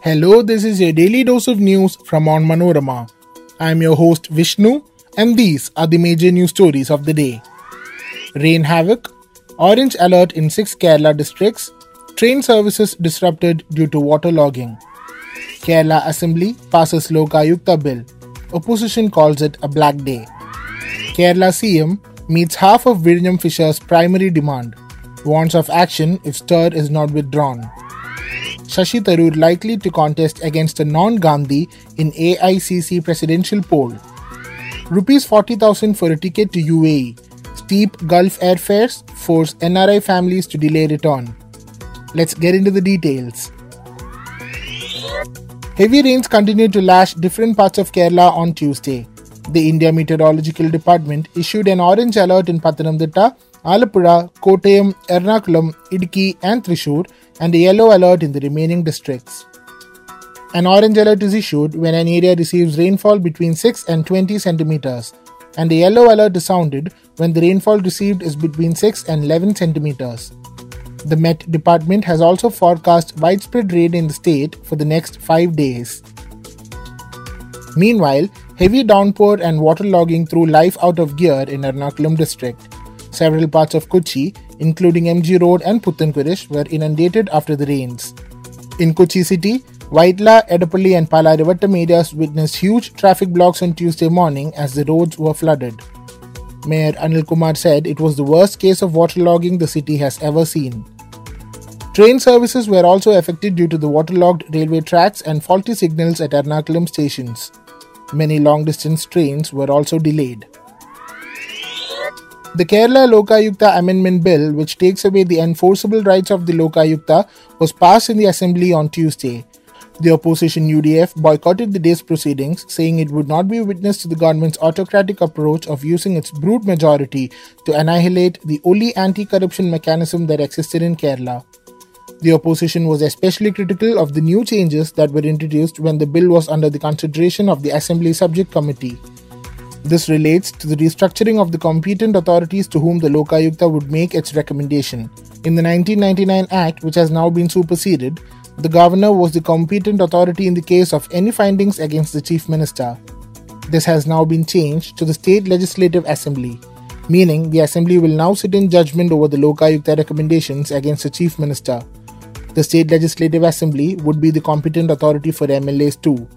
Hello, this is your daily dose of news from Onmanorama. I am your host Vishnu, and these are the major news stories of the day. Rain havoc, orange alert in six Kerala districts, train services disrupted due to waterlogging. Kerala Assembly passes Lokayukta bill. Opposition calls it a black day. Kerala CM meets half of Vizhinjam Fisher's primary demand, warns of action if stir is not withdrawn. Shashi Tharoor likely to contest against a non-Gandhi in AICC presidential poll. Rupees 40,000 for a ticket to UAE. Steep Gulf airfares force NRI families to delay return. Let's get into the details. Heavy rains continued to lash different parts of Kerala on Tuesday. The India Meteorological Department issued an orange alert in Pathanamthitta, Alappuzha, Kottayam, Ernakulam, Idukki, and Thrissur and a yellow alert in the remaining districts. An orange alert is issued when an area receives rainfall between 6 and 20 centimeters, and a yellow alert is sounded when the rainfall received is between 6 and 11 centimeters. The Met Department has also forecast widespread rain in the state for the next 5 days. Meanwhile, heavy downpour and waterlogging threw life out of gear in Ernakulam district. Several parts of Kochi including MG Road and Puthankurish, were inundated after the rains. In Kochi city, Vyttila, Edappally, and Palarivattam areas witnessed huge traffic blocks on Tuesday morning as the roads were flooded. Mayor Anil Kumar said it was the worst case of waterlogging the city has ever seen. Train services were also affected due to the waterlogged railway tracks and faulty signals at Ernakulam stations. Many long distance trains were also delayed. The Kerala Lokayukta Amendment Bill, which takes away the enforceable rights of the Lokayukta, was passed in the Assembly on Tuesday. The opposition UDF boycotted the day's proceedings, saying it would not be witness to the government's autocratic approach of using its brute majority to annihilate the only anti corruption mechanism that existed in Kerala. The opposition was especially critical of the new changes that were introduced when the bill was under the consideration of the Assembly Subject Committee. This relates to the restructuring of the competent authorities to whom the Lokayukta would make its recommendation. In the 1999 Act, which has now been superseded, the governor was the competent authority in the case of any findings against the chief minister. This has now been changed to the State Legislative Assembly, meaning the assembly will now sit in judgment over the Lokayukta recommendations against the chief minister. The State Legislative Assembly would be the competent authority for MLAs too.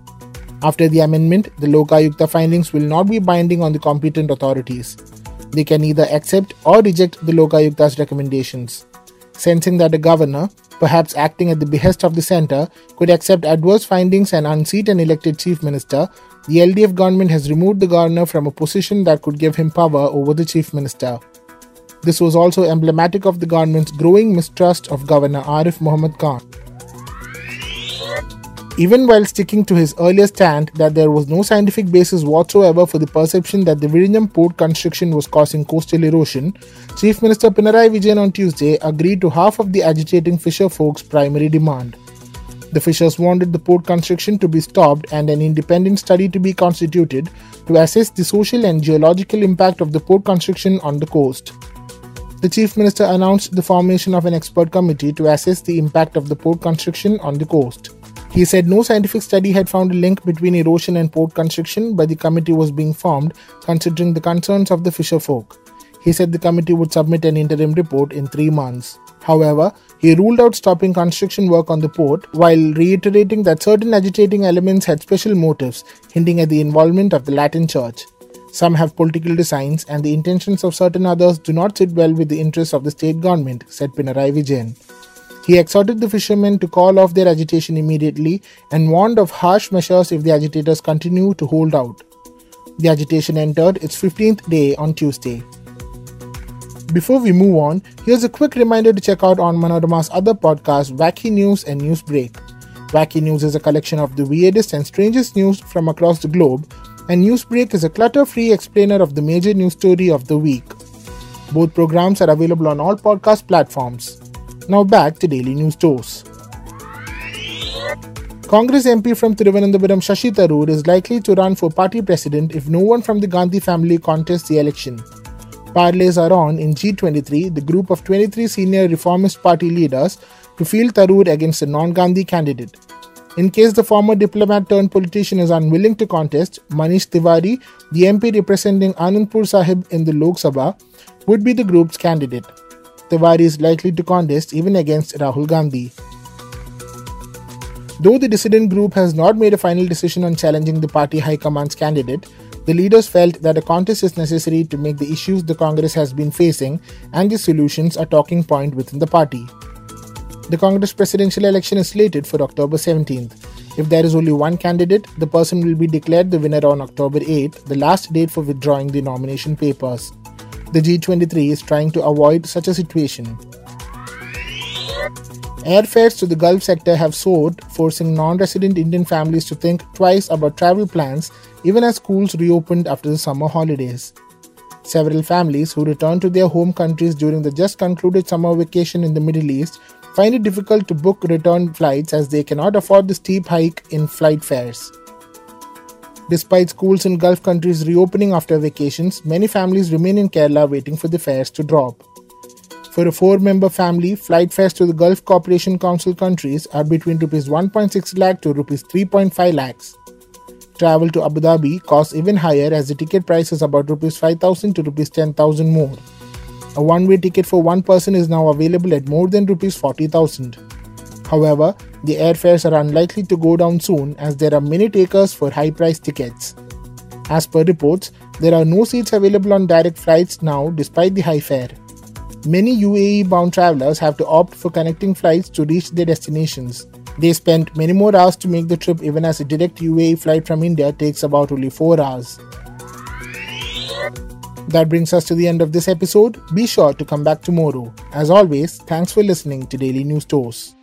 After the amendment, the Lokayukta findings will not be binding on the competent authorities. They can either accept or reject the Lokayukta's recommendations. Sensing that the governor, perhaps acting at the behest of the centre, could accept adverse findings and unseat an elected chief minister, the LDF government has removed the governor from a position that could give him power over the chief minister. This was also emblematic of the government's growing mistrust of Governor Arif Muhammad Khan. Even while sticking to his earlier stand that there was no scientific basis whatsoever for the perception that the Vizhinjam port construction was causing coastal erosion, Chief Minister Pinarayi Vijayan on Tuesday agreed to half of the agitating fisher folks' primary demand. The fishers wanted the port construction to be stopped and an independent study to be constituted to assess the social and geological impact of the port construction on the coast. The Chief Minister announced the formation of an expert committee to assess the impact of the port construction on the coast. He said no scientific study had found a link between erosion and port construction, but the committee was being formed considering the concerns of the fisher folk. He said the committee would submit an interim report in three months. However, he ruled out stopping construction work on the port while reiterating that certain agitating elements had special motives, hinting at the involvement of the Latin Church. Some have political designs, and the intentions of certain others do not sit well with the interests of the state government, said Pinarayi Vijayan. He exhorted the fishermen to call off their agitation immediately and warned of harsh measures if the agitators continue to hold out. The agitation entered its 15th day on Tuesday. Before we move on, here's a quick reminder to check out Onmanorama's other podcasts, Wacky News and News Break. Wacky News is a collection of the weirdest and strangest news from across the globe, and Newsbreak is a clutter free explainer of the major news story of the week. Both programs are available on all podcast platforms. Now back to daily news dose. Congress MP from Thiruvananthapuram Shashi Tharoor is likely to run for party president if no one from the Gandhi family contests the election. Parlays are on in G23, the group of 23 senior reformist party leaders, to field Tharoor against a non Gandhi candidate. In case the former diplomat turned politician is unwilling to contest, Manish Tiwari, the MP representing Anandpur Sahib in the Lok Sabha, would be the group's candidate. Tiwari is likely to contest even against Rahul Gandhi. Though the dissident group has not made a final decision on challenging the party high command's candidate, the leaders felt that a contest is necessary to make the issues the Congress has been facing and the solutions a talking point within the party. The Congress presidential election is slated for October 17th. If there is only one candidate, the person will be declared the winner on October 8th, the last date for withdrawing the nomination papers. The G23 is trying to avoid such a situation. Airfares to the Gulf sector have soared, forcing non resident Indian families to think twice about travel plans even as schools reopened after the summer holidays. Several families who returned to their home countries during the just concluded summer vacation in the Middle East find it difficult to book return flights as they cannot afford the steep hike in flight fares. Despite schools in Gulf countries reopening after vacations, many families remain in Kerala waiting for the fares to drop. For a four member family, flight fares to the Gulf Cooperation Council countries are between Rs 1.6 lakh to Rs 3.5 lakhs. Travel to Abu Dhabi costs even higher as the ticket price is about Rs 5,000 to Rs 10,000 more. A one way ticket for one person is now available at more than Rs 40,000. However, the airfares are unlikely to go down soon as there are many takers for high priced tickets. As per reports, there are no seats available on direct flights now despite the high fare. Many UAE bound travelers have to opt for connecting flights to reach their destinations. They spend many more hours to make the trip even as a direct UAE flight from India takes about only 4 hours. That brings us to the end of this episode. Be sure to come back tomorrow. As always, thanks for listening to Daily News Dose.